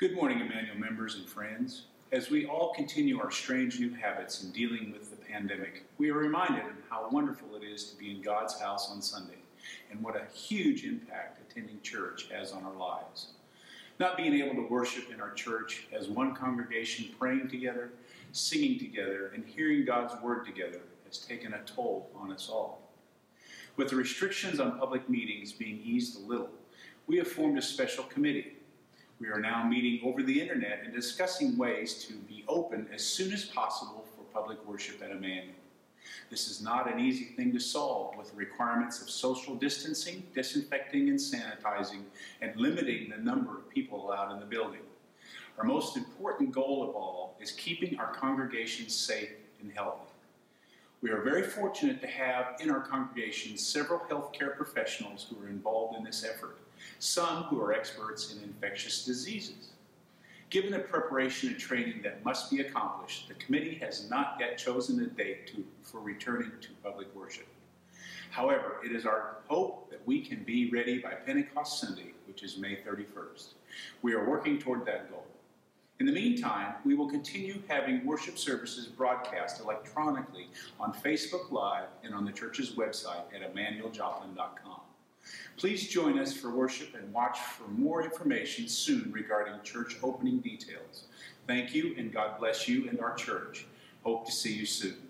Good morning, Emmanuel members and friends. As we all continue our strange new habits in dealing with the pandemic, we are reminded of how wonderful it is to be in God's house on Sunday and what a huge impact attending church has on our lives. Not being able to worship in our church as one congregation praying together, singing together, and hearing God's word together has taken a toll on us all. With the restrictions on public meetings being eased a little, we have formed a special committee we are now meeting over the internet and discussing ways to be open as soon as possible for public worship at Emmanuel. This is not an easy thing to solve with the requirements of social distancing, disinfecting and sanitizing, and limiting the number of people allowed in the building. Our most important goal of all is keeping our congregation safe and healthy. We are very fortunate to have in our congregation several healthcare professionals who are involved in this effort some who are experts in infectious diseases. Given the preparation and training that must be accomplished, the committee has not yet chosen a date to, for returning to public worship. However, it is our hope that we can be ready by Pentecost Sunday, which is May 31st. We are working toward that goal. In the meantime, we will continue having worship services broadcast electronically on Facebook Live and on the church's website at emmanueljoplin.com. Please join us for worship and watch for more information soon regarding church opening details. Thank you, and God bless you and our church. Hope to see you soon.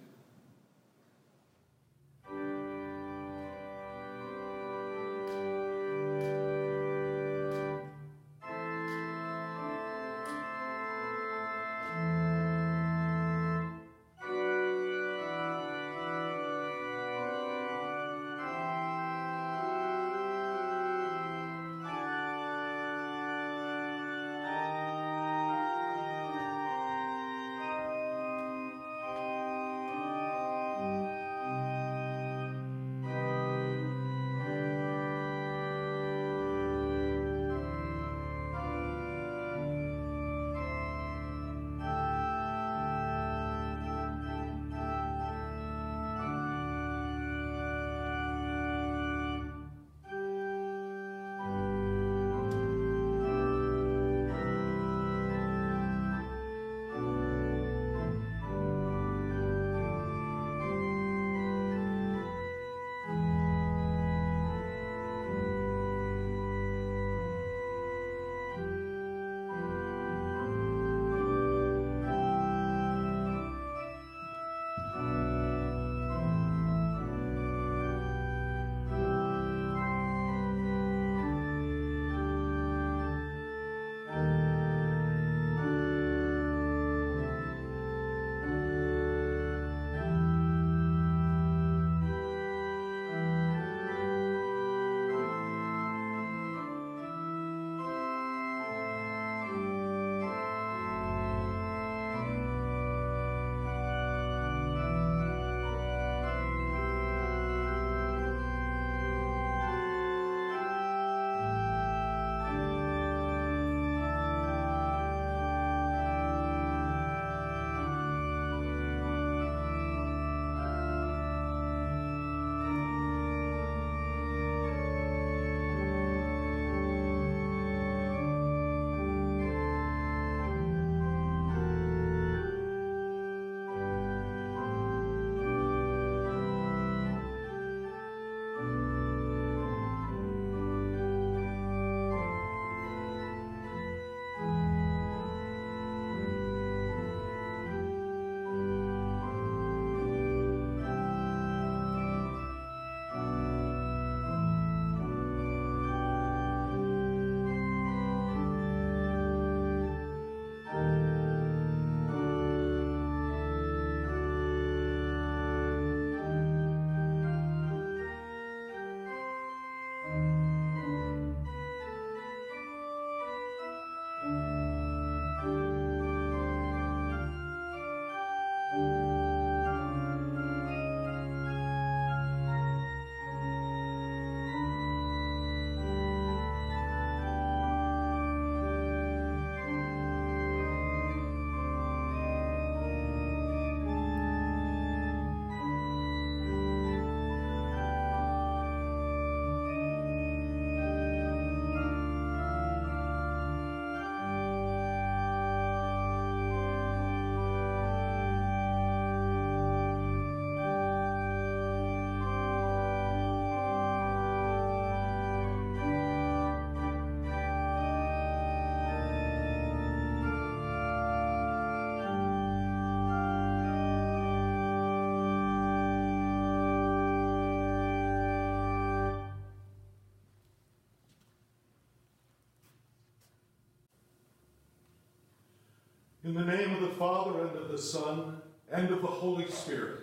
In the name of the Father, and of the Son, and of the Holy Spirit.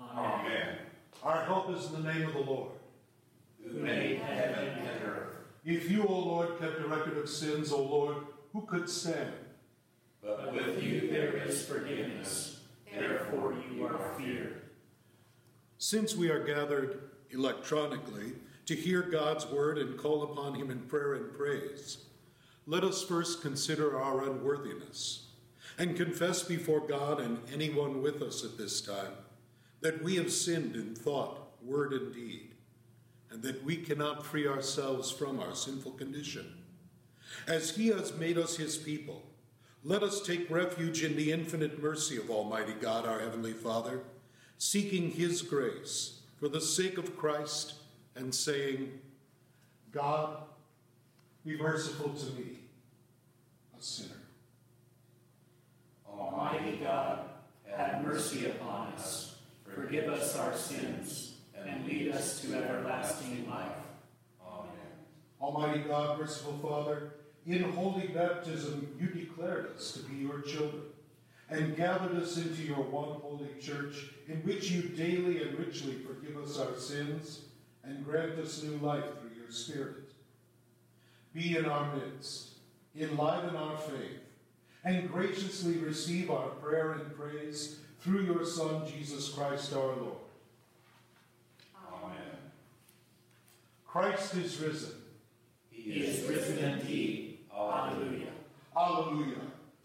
Amen. Our help is in the name of the Lord. Who made heaven and earth. If you, O Lord, kept a record of sins, O Lord, who could stand? But with you there is forgiveness, therefore you are feared. Since we are gathered electronically to hear God's word and call upon him in prayer and praise, let us first consider our unworthiness and confess before God and anyone with us at this time that we have sinned in thought, word, and deed, and that we cannot free ourselves from our sinful condition. As he has made us his people, let us take refuge in the infinite mercy of Almighty God, our Heavenly Father, seeking his grace for the sake of Christ and saying, God, be merciful to me, a sinner. Almighty God, have mercy upon us, forgive us our sins, and lead us to everlasting life. Amen. Almighty God, merciful Father, in holy baptism you declared us to be your children and gathered us into your one holy church, in which you daily and richly forgive us our sins and grant us new life through your Spirit. Be in our midst, enliven our faith, and graciously receive our prayer and praise through your Son, Jesus Christ our Lord. Amen. Christ is risen. He is risen indeed. Alleluia. Alleluia.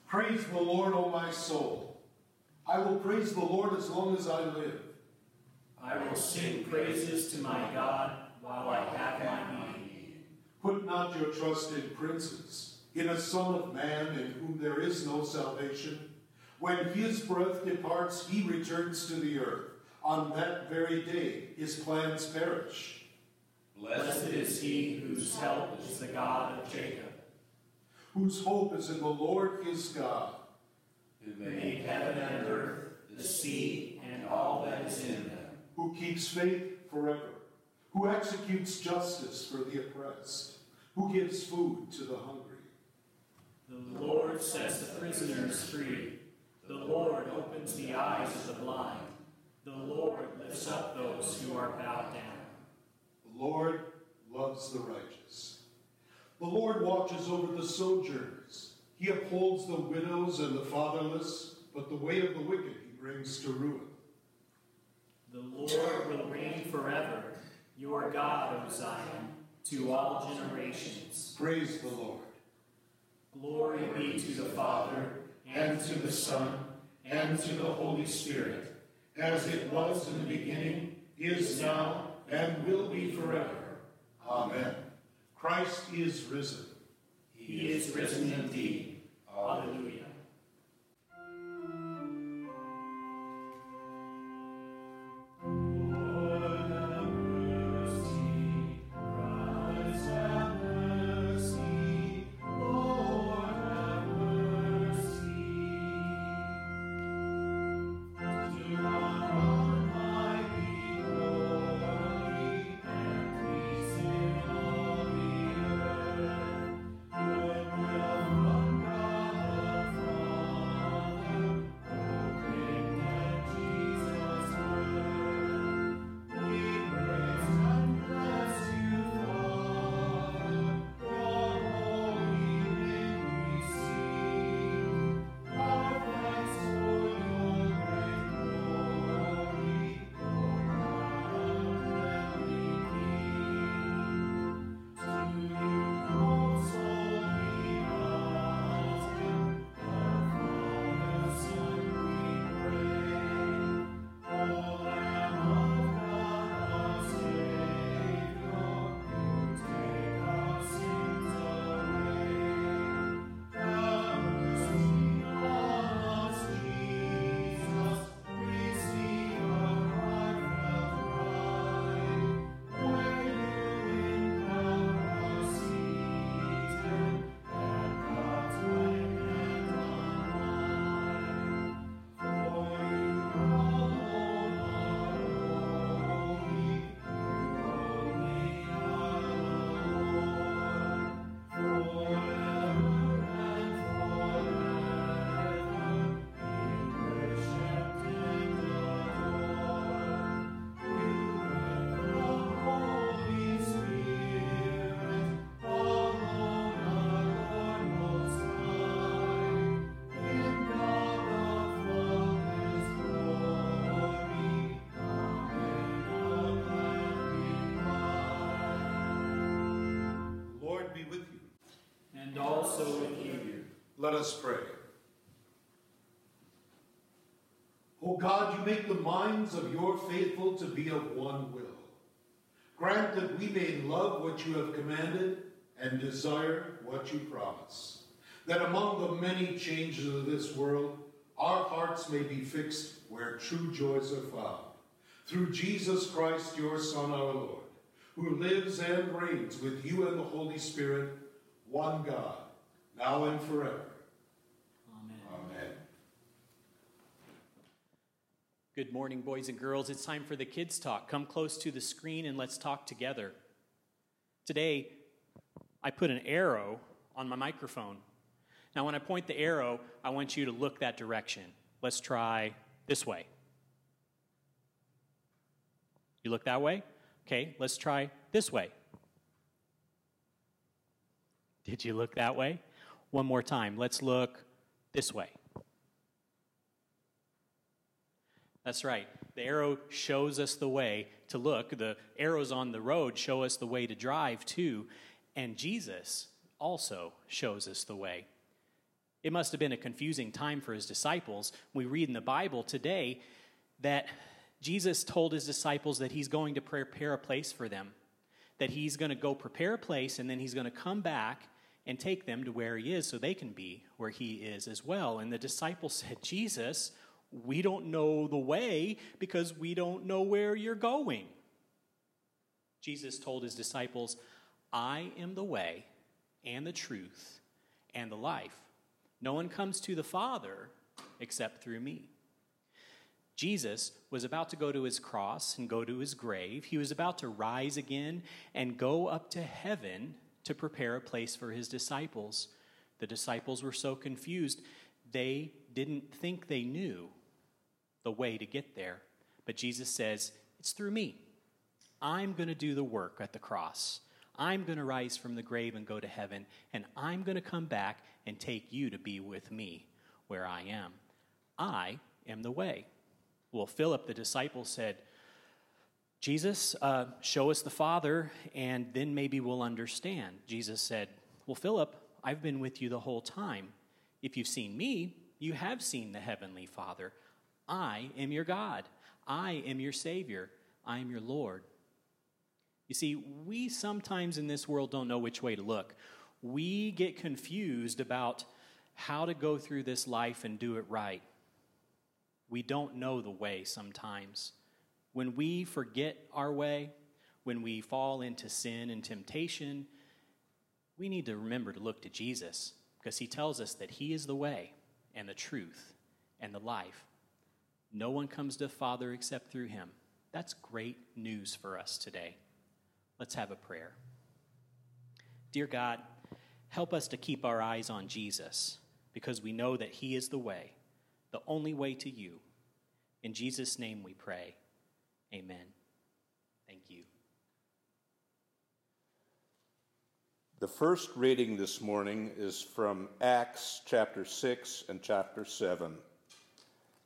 Praise the Lord, O my soul. I will praise the Lord as long as I live. I will sing praises to my God while I have my being. Put not your trust in princes, in a son of man in whom there is no salvation. When his breath departs, he returns to the earth. On that very day, his plans perish. Blessed is he whose help is the God of Jacob, Whose hope is in the Lord his God, who made heaven and earth, the sea, and all that is in them. who keeps faith forever, who executes justice for the oppressed, who gives food to the hungry. The Lord sets the prisoners free. The Lord opens the eyes of the blind. The Lord lifts up those who are bowed down. The Lord loves the righteous. The Lord watches over the sojourners. He upholds the widows and the fatherless, but the way of the wicked he brings to ruin. The Lord will reign forever, your God, O Zion, to all generations. Praise the Lord. Glory be to the Father, and to the Son, and to the Holy Spirit, as it was in the beginning, is now, and will be forever. Amen. Christ is risen. He is risen indeed. Alleluia. Let us pray. O God, you make the minds of your faithful to be of one will. Grant that we may love what you have commanded and desire what you promise. That among the many changes of this world, our hearts may be fixed where true joys are found. Through Jesus Christ, your Son, our Lord, who lives and reigns with you and the Holy Spirit, one God, now and forever. Amen. Amen. Good morning, boys and girls. It's time for the kids' talk. Come close to the screen and let's talk together. Today, I put an arrow on my microphone. Now, when I point the arrow, I want you to look that direction. Let's try this way. You look that way? Okay, let's try this way. Did you look that way? One more time. Let's look this way. That's right. The arrow shows us the way to look. The arrows on the road show us the way to drive too. And Jesus also shows us the way. It must have been a confusing time for his disciples. We read in the Bible today that Jesus told his disciples that he's going to prepare a place for them, that he's going to go prepare a place and then he's going to come back and take them to where he is so they can be where he is as well. And the disciples said, Jesus, we don't know the way because we don't know where you're going. Jesus told his disciples, I am the way and the truth and the life. No one comes to the Father except through me. Jesus was about to go to his cross and go to his grave. He was about to rise again and go up to heaven to prepare a place for his disciples. The disciples were so confused, they didn't think they knew the way to get there. But Jesus says, It's through me. I'm going to do the work at the cross. I'm going to rise from the grave and go to heaven, and I'm going to come back and take you to be with me where I am. I am the way. Well, Philip, the disciple, said, Jesus, uh, show us the Father, and then maybe we'll understand. Jesus said, Well, Philip, I've been with you the whole time. If you've seen me, you have seen the Heavenly Father. I am your God. I am your Savior. I am your Lord. You see, we sometimes in this world don't know which way to look. We get confused about how to go through this life and do it right. We don't know the way sometimes. When we forget our way, when we fall into sin and temptation, we need to remember to look to Jesus because he tells us that he is the way and the truth and the life. No one comes to the Father except through him. That's great news for us today. Let's have a prayer. Dear God, help us to keep our eyes on Jesus because we know that he is the way the only way to you. In Jesus' name we pray. Amen. Thank you. The first reading this morning is from Acts chapter 6 and chapter 7.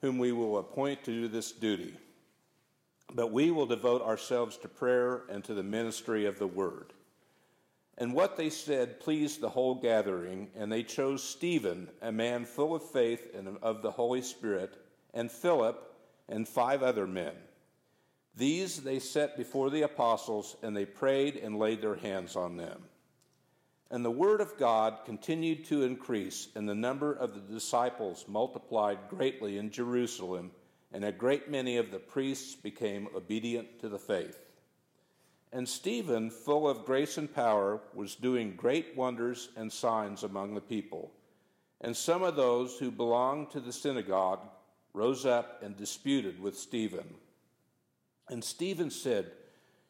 whom we will appoint to do this duty. But we will devote ourselves to prayer and to the ministry of the word. And what they said pleased the whole gathering, and they chose Stephen, a man full of faith and of the Holy Spirit, and Philip, and five other men. These they set before the apostles, and they prayed and laid their hands on them. And the word of God continued to increase, and the number of the disciples multiplied greatly in Jerusalem, and a great many of the priests became obedient to the faith. And Stephen, full of grace and power, was doing great wonders and signs among the people. And some of those who belonged to the synagogue rose up and disputed with Stephen. And Stephen said,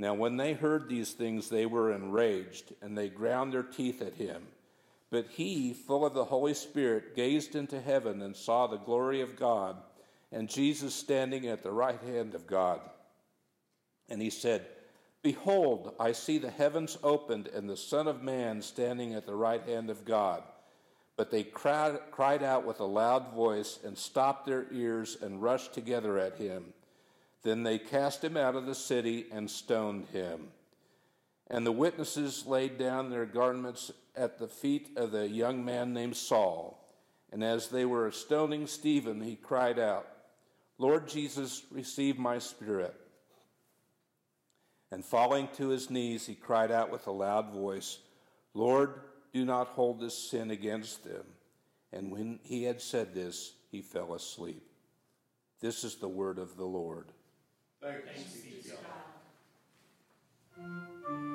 Now, when they heard these things, they were enraged, and they ground their teeth at him. But he, full of the Holy Spirit, gazed into heaven and saw the glory of God, and Jesus standing at the right hand of God. And he said, Behold, I see the heavens opened, and the Son of Man standing at the right hand of God. But they cried, out with a loud voice, and stopped their ears, and rushed together at him. Then they cast him out of the city and stoned him. And the witnesses laid down their garments at the feet of the young man named Saul. And as they were stoning Stephen, he cried out, Lord Jesus, receive my spirit. And falling to his knees, he cried out with a loud voice, Lord, do not hold this sin against them. And when he had said this, he fell asleep. This is the word of the Lord. Thanks be to God.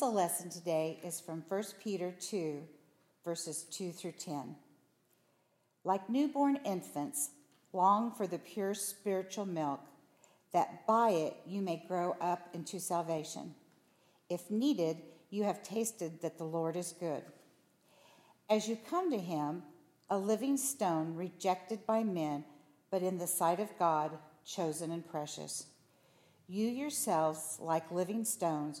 Epistle lesson today is from 1 Peter 2, verses 2 through 10. Like newborn infants, long for the pure spiritual milk, that by it you may grow up into salvation. If needed, you have tasted that the Lord is good. As you come to him, a living stone rejected by men, but in the sight of God, chosen and precious. You yourselves, like living stones,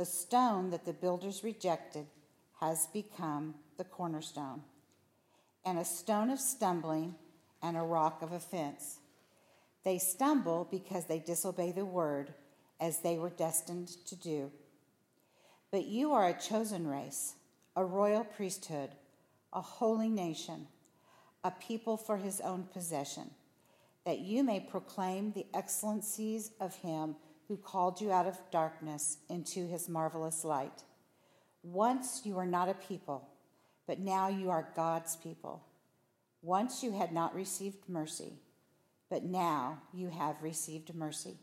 The stone that the builders rejected has become the cornerstone, and a stone of stumbling and a rock of offense. They stumble because they disobey the word as they were destined to do. But you are a chosen race, a royal priesthood, a holy nation, a people for his own possession, that you may proclaim the excellencies of him who called you out of darkness into his marvelous light. Once you were not a people, but now you are God's people. Once you had not received mercy, but now you have received mercy.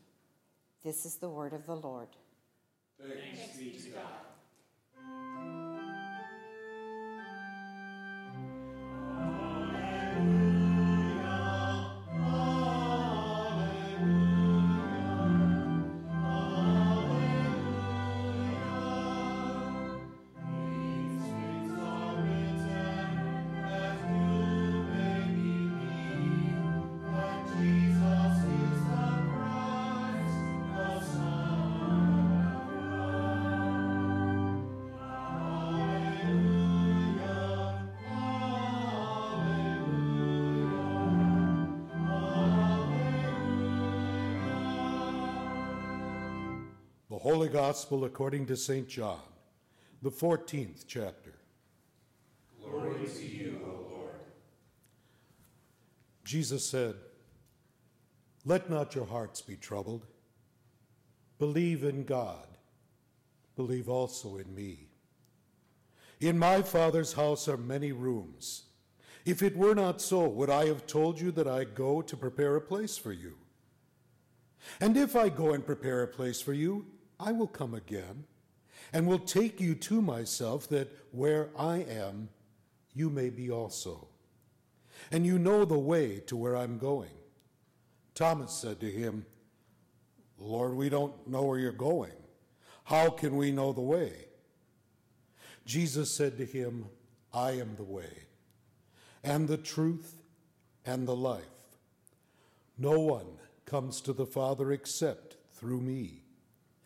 This is the word of the Lord. Thanks be to God. Holy Gospel according to St. John, the 14th chapter. Glory to you, O Lord. Jesus said, Let not your hearts be troubled. Believe in God. Believe also in me. In my Father's house are many rooms. If it were not so, would I have told you that I go to prepare a place for you? And if I go and prepare a place for you, I will come again and will take you to myself, that where I am, you may be also. And you know the way to where I'm going. Thomas said to him, Lord, we don't know where you're going. How can we know the way? Jesus said to him, I am the way, and the truth, and the life. No one comes to the Father except through me.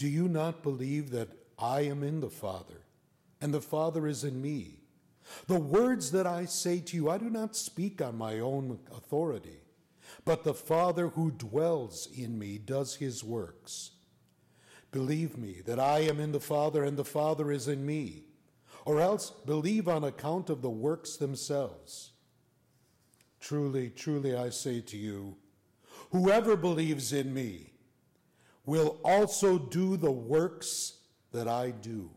Do you not believe that I am in the Father, and the Father is in me? The words that I say to you, I do not speak on my own authority, but the Father who dwells in me does his works. Believe me that I am in the Father, and the Father is in me, or else believe on account of the works themselves. Truly, truly, I say to you, whoever believes in me, will also do the works that I do.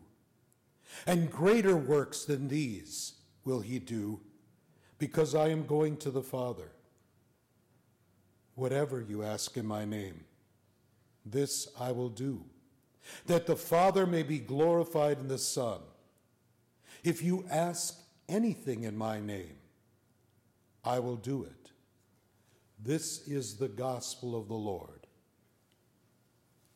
And greater works than these will he do, because I am going to the Father. Whatever you ask in my name, this I will do, that the Father may be glorified in the Son. If you ask anything in my name, I will do it. This is the gospel of the Lord.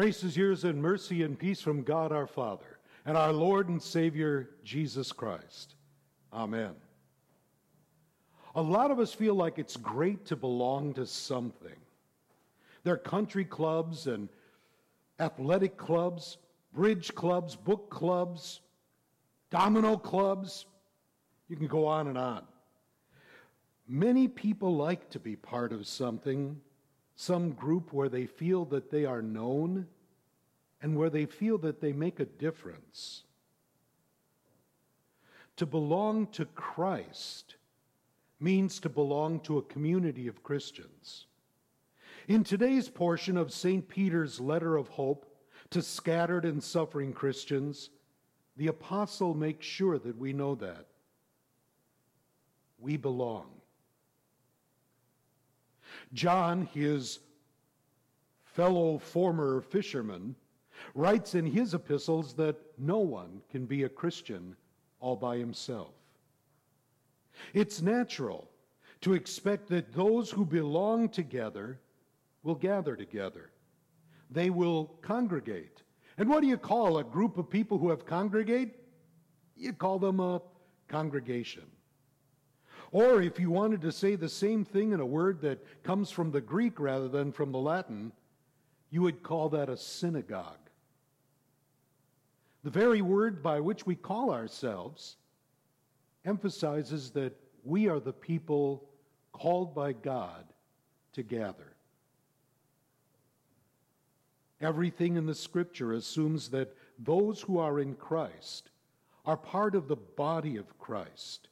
Grace is yours and mercy and peace from God our Father and our Lord and Savior Jesus Christ. Amen. A lot of us feel like it's great to belong to something. There are country clubs and athletic clubs, bridge clubs, book clubs, domino clubs. You can go on and on. Many people like to be part of something some group where they feel that they are known and where they feel that they make a difference. To belong to Christ means to belong to a community of Christians. In today's portion of St. Peter's letter of hope to scattered and suffering Christians, the apostle makes sure that we know that. We belong. John, his fellow former fisherman, writes in his epistles that no one can be a Christian all by himself. It's natural to expect that those who belong together will gather together. They will congregate. And what do you call a group of people who have congregate? You call them a congregation. Or if you wanted to say the same thing in a word that comes from the Greek rather than from the Latin, you would call that a synagogue. The very word by which we call ourselves emphasizes that we are the people called by God to gather. Everything in the scripture assumes that those who are in Christ are part of the body of Christ.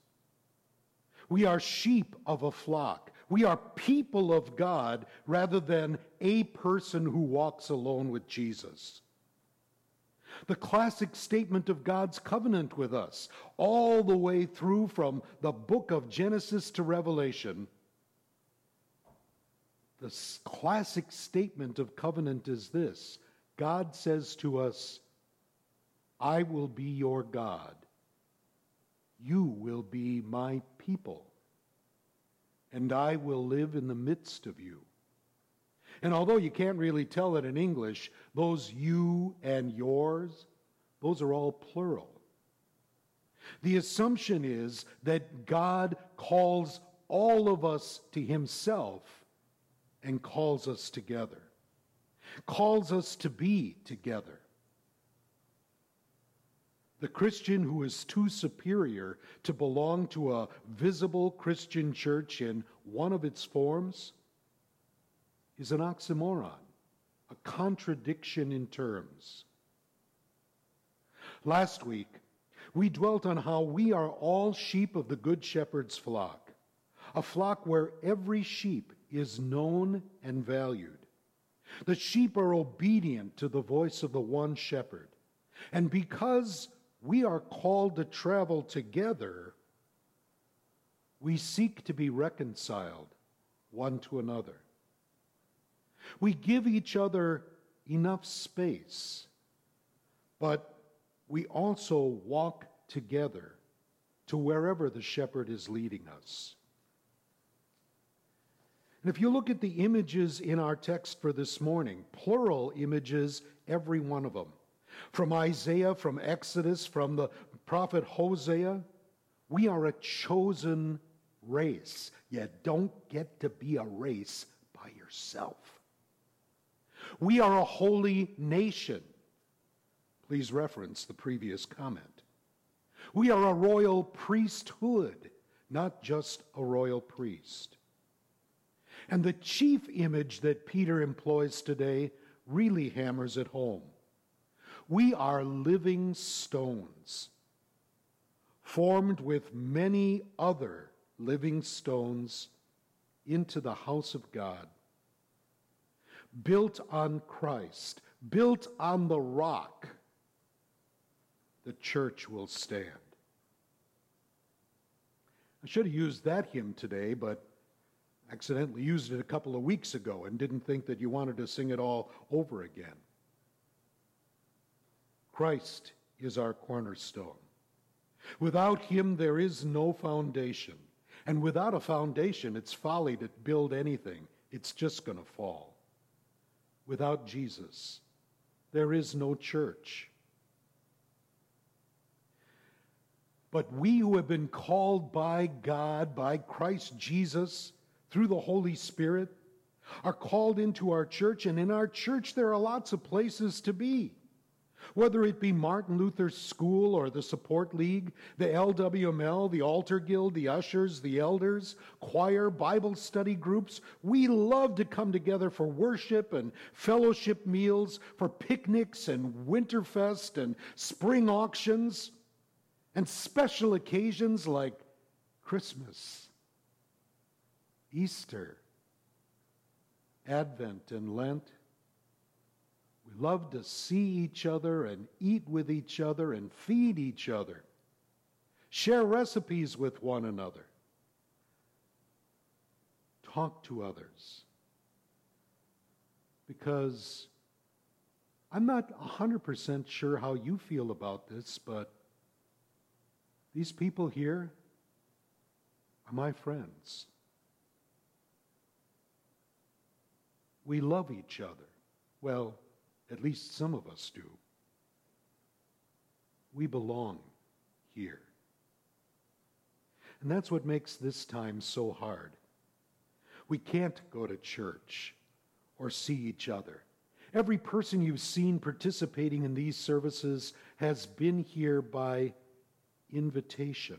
We are sheep of a flock. We are people of God rather than a person who walks alone with Jesus. The classic statement of God's covenant with us, all the way through from the book of Genesis to Revelation. The classic statement of covenant is this God says to us, I will be your God. You will be my people, and I will live in the midst of you. And although you can't really tell it in English, those you and yours, those are all plural. The assumption is that God calls all of us to himself and calls us together, calls us to be together. The Christian who is too superior to belong to a visible Christian church in one of its forms is an oxymoron, a contradiction in terms. Last week, we dwelt on how we are all sheep of the Good Shepherd's flock, a flock where every sheep is known and valued. The sheep are obedient to the voice of the one shepherd. And because we are called to travel together, we seek to be reconciled one to another. We give each other enough space, but we also walk together to wherever the shepherd is leading us. And if you look at the images in our text for this morning, plural images, every one of them, from Isaiah, from Exodus, from the prophet Hosea. We are a chosen race. You don't get to be a race by yourself. We are a holy nation. Please reference the previous comment. We are a royal priesthood, not just a royal priest. And the chief image that Peter employs today really hammers it home. We are living stones, formed with many other living stones into the house of God, built on Christ, built on the rock. The church will stand. I should have used that hymn today, but accidentally used it a couple of weeks ago and didn't think that you wanted to sing it all over again. Christ is our cornerstone. Without him, there is no foundation. And without a foundation, it's folly to build anything, it's just going to fall. Without Jesus, there is no church. But we who have been called by God, by Christ Jesus, through the Holy Spirit, are called into our church, and in our church there are lots of places to be. Whether it be Martin Luther's School or the Support League, the LWML, the Altar Guild, the ushers, the elders, choir, Bible study groups, we love to come together for worship and fellowship meals, for picnics and Winterfest and spring auctions, and special occasions like Christmas, Easter, Advent, and Lent. We love to see each other and eat with each other and feed each other, share recipes with one another, talk to others. Because I'm not 100% sure how you feel about this, but these people here are my friends. We love each other. Well, at least some of us do. We belong here. And that's what makes this time so hard. We can't go to church or see each other. Every person you've seen participating in these services has been here by invitation.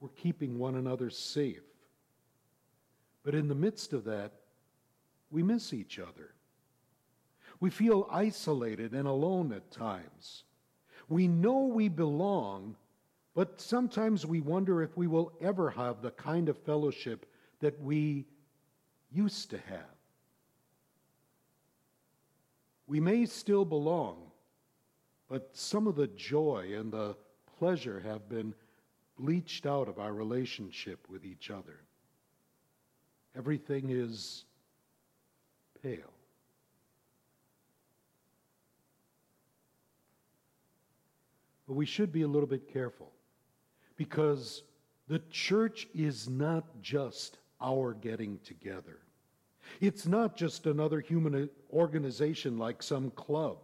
We're keeping one another safe. But in the midst of that, we miss each other. We feel isolated and alone at times. We know we belong, but sometimes we wonder if we will ever have the kind of fellowship that we used to have. We may still belong, but some of the joy and the pleasure have been bleached out of our relationship with each other. Everything is pale. But we should be a little bit careful because the church is not just our getting together. It's not just another human organization like some club.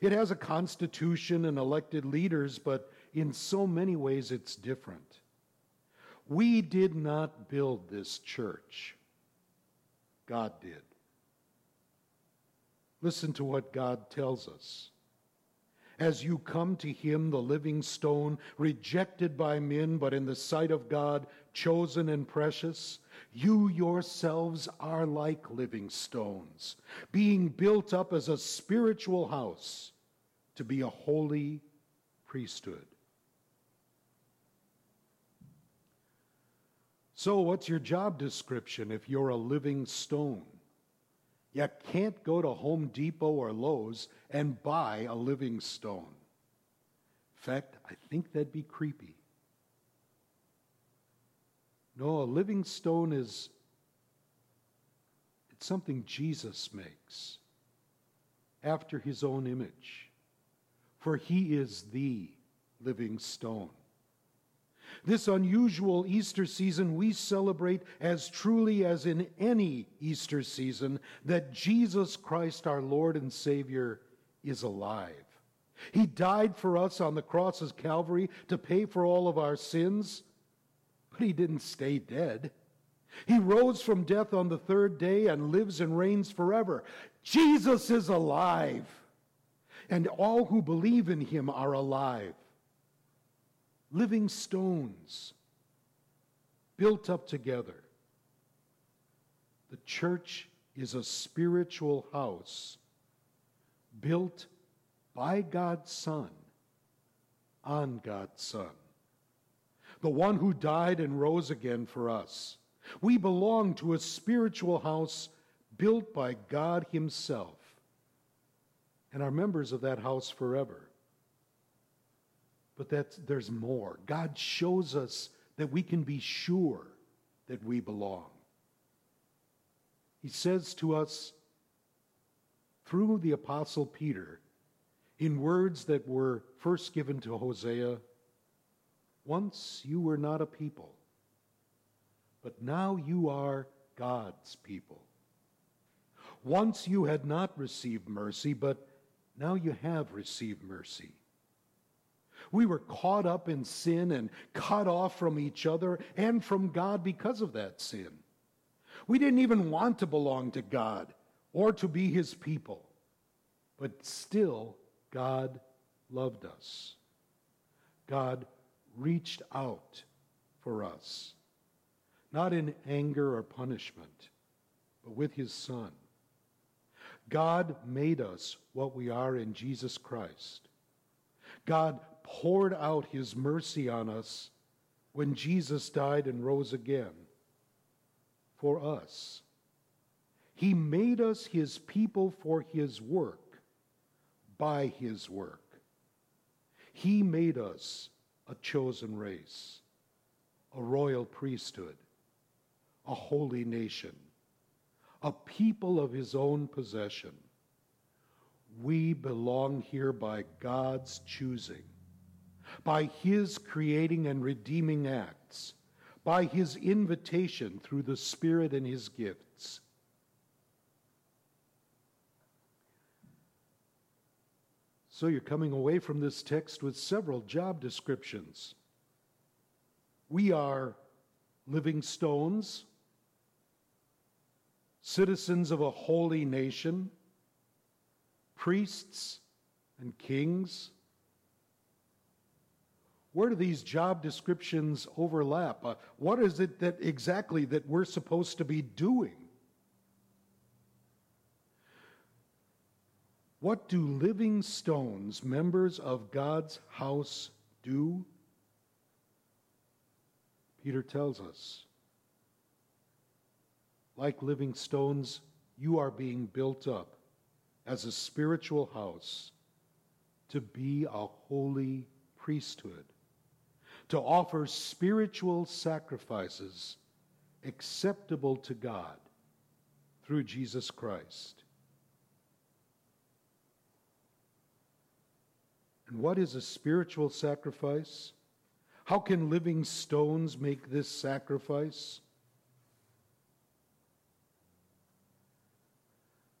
It has a constitution and elected leaders, but in so many ways it's different. We did not build this church, God did. Listen to what God tells us. As you come to him, the living stone, rejected by men, but in the sight of God, chosen and precious, you yourselves are like living stones, being built up as a spiritual house to be a holy priesthood. So, what's your job description if you're a living stone? You can't go to Home Depot or Lowe's and buy a living stone. In fact, I think that'd be creepy. No, a living stone is it's something Jesus makes after his own image. For he is the living stone. This unusual Easter season, we celebrate as truly as in any Easter season that Jesus Christ, our Lord and Savior, is alive. He died for us on the cross of Calvary to pay for all of our sins, but he didn't stay dead. He rose from death on the third day and lives and reigns forever. Jesus is alive, and all who believe in him are alive living stones built up together. The church is a spiritual house built by God's Son on God's Son, the one who died and rose again for us. We belong to a spiritual house built by God Himself and are members of that house forever. But that's, there's more. God shows us that we can be sure that we belong. He says to us through the Apostle Peter, in words that were first given to Hosea Once you were not a people, but now you are God's people. Once you had not received mercy, but now you have received mercy. We were caught up in sin and cut off from each other and from God because of that sin. We didn't even want to belong to God or to be his people, but still, God loved us. God reached out for us, not in anger or punishment, but with his Son. God made us what we are in Jesus Christ. God poured out his mercy on us when Jesus died and rose again for us. He made us his people for his work, by his work. He made us a chosen race, a royal priesthood, a holy nation, a people of his own possession. We belong here by God's choosing, by his creating and redeeming acts, by his invitation through the Spirit and his gifts. So you're coming away from this text with several job descriptions. We are living stones, citizens of a holy nation, priests and kings. Where do these job descriptions overlap? Uh, what is it that exactly that we're supposed to be doing? What do living stones, members of God's house, do? Peter tells us. Like living stones, you are being built up as a spiritual house to be a holy priesthood, to offer spiritual sacrifices acceptable to God through Jesus Christ. And what is a spiritual sacrifice? How can living stones make this sacrifice?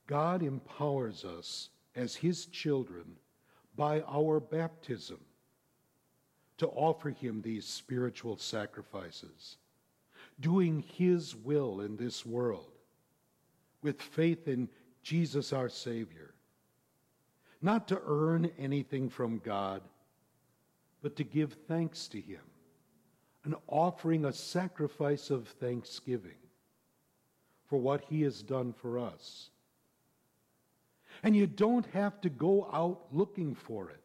God empowers us as His children by our baptism to offer Him these spiritual sacrifices, doing His will in this world with faith in Jesus our Savior not to earn anything from God, but to give thanks to Him, and offering a sacrifice of thanksgiving for what He has done for us. And you don't have to go out looking for it.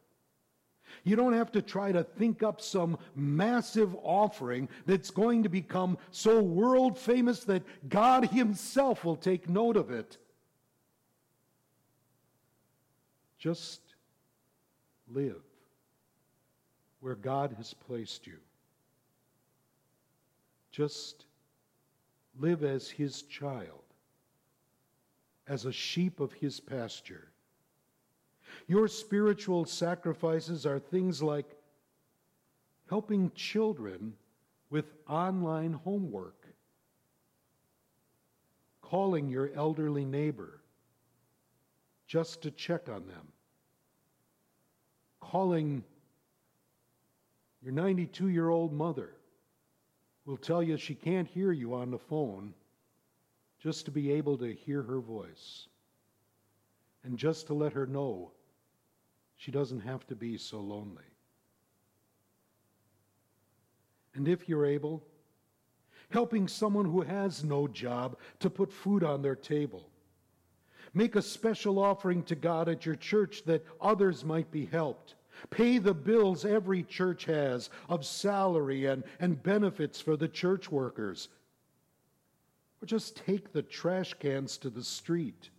You don't have to try to think up some massive offering that's going to become so world famous that God Himself will take note of it. Just live where God has placed you. Just live as His child, as a sheep of His pasture. Your spiritual sacrifices are things like helping children with online homework, calling your elderly neighbor just to check on them. Calling your 92 year old mother will tell you she can't hear you on the phone just to be able to hear her voice and just to let her know she doesn't have to be so lonely. And if you're able, helping someone who has no job to put food on their table Make a special offering to God at your church that others might be helped. Pay the bills every church has of salary and, and benefits for the church workers. Or just take the trash cans to the street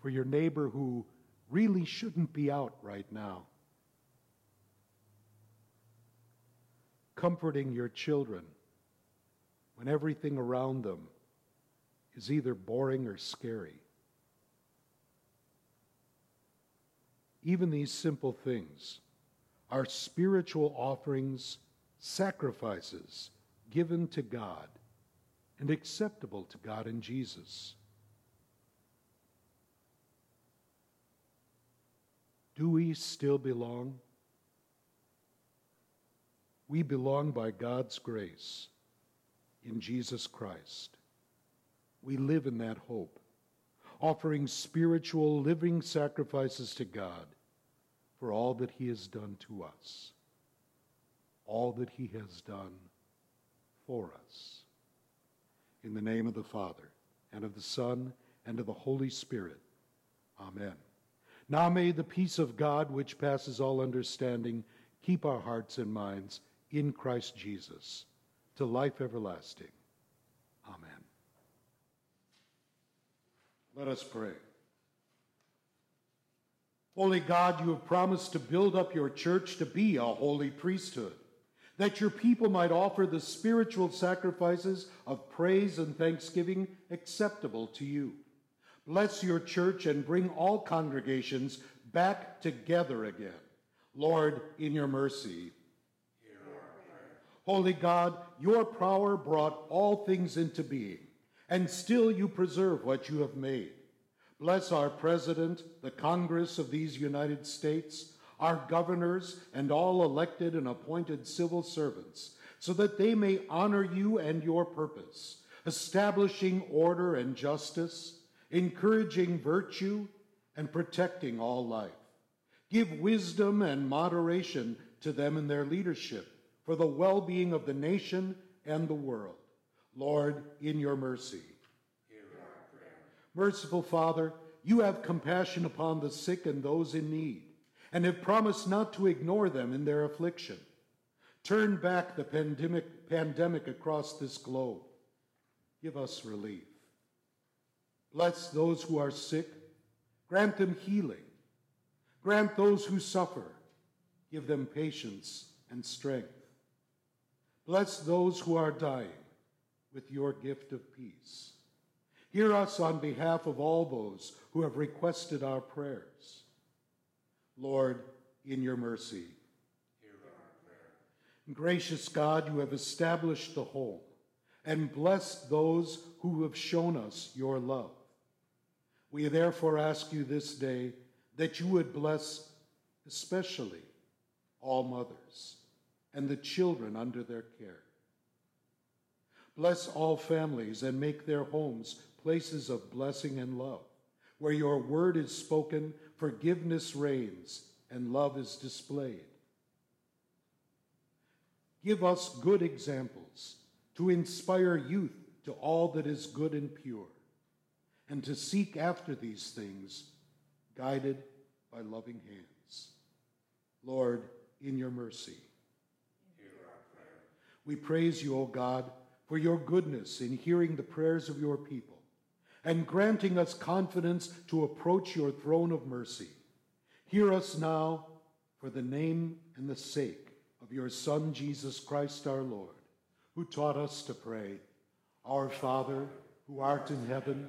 for your neighbor who really shouldn't be out right now. Comforting your children when everything around them is either boring or scary. even these simple things are spiritual offerings, sacrifices given to God and acceptable to God in Jesus. Do we still belong? We belong by God's grace in Jesus Christ. We live in that hope, offering spiritual living sacrifices to God for all that He has done to us, all that He has done for us. In the name of the Father, and of the Son, and of the Holy Spirit. Amen. Now may the peace of God, which passes all understanding, keep our hearts and minds in Christ Jesus to life everlasting. Amen. Let us pray. Holy God, you have promised to build up your church to be a holy priesthood, that your people might offer the spiritual sacrifices of praise and thanksgiving acceptable to you. Bless your church and bring all congregations back together again. Lord, in your mercy, Holy God, your power brought all things into being, and still you preserve what you have made. Bless our President, the Congress of these United States, our governors, and all elected and appointed civil servants, so that they may honor you and your purpose, establishing order and justice, encouraging virtue, and protecting all life. Give wisdom and moderation to them in their leadership for the well being of the nation and the world. Lord, in your mercy. Merciful Father, you have compassion upon the sick and those in need, and have promised not to ignore them in their affliction. Turn back the pandemic, pandemic across this globe. Give us relief. Bless those who are sick. Grant them healing. Grant those who suffer. Give them patience and strength. Bless those who are dying with your gift of peace. Hear us on behalf of all those who have requested our prayers. Lord, in your mercy. Hear our prayer. Gracious God, you have established the home and blessed those who have shown us your love. We therefore ask you this day that you would bless especially all mothers and the children under their care. Bless all families and make their homes places of blessing and love, where your word is spoken, forgiveness reigns, and love is displayed. Give us good examples to inspire youth to all that is good and pure, and to seek after these things, guided by loving hands. Lord, in your mercy, we praise you, O God, for your goodness in hearing the prayers of your people and granting us confidence to approach your throne of mercy. Hear us now for the name and the sake of your Son, Jesus Christ our Lord, who taught us to pray, Our Father, who art in heaven,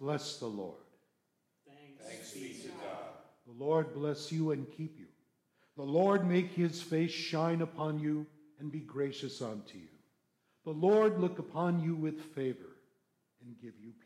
bless the Lord. Thanks, be to God. The Lord bless you and keep you. The Lord make his face shine upon you and be gracious unto you. The Lord look upon you with favor and give you peace.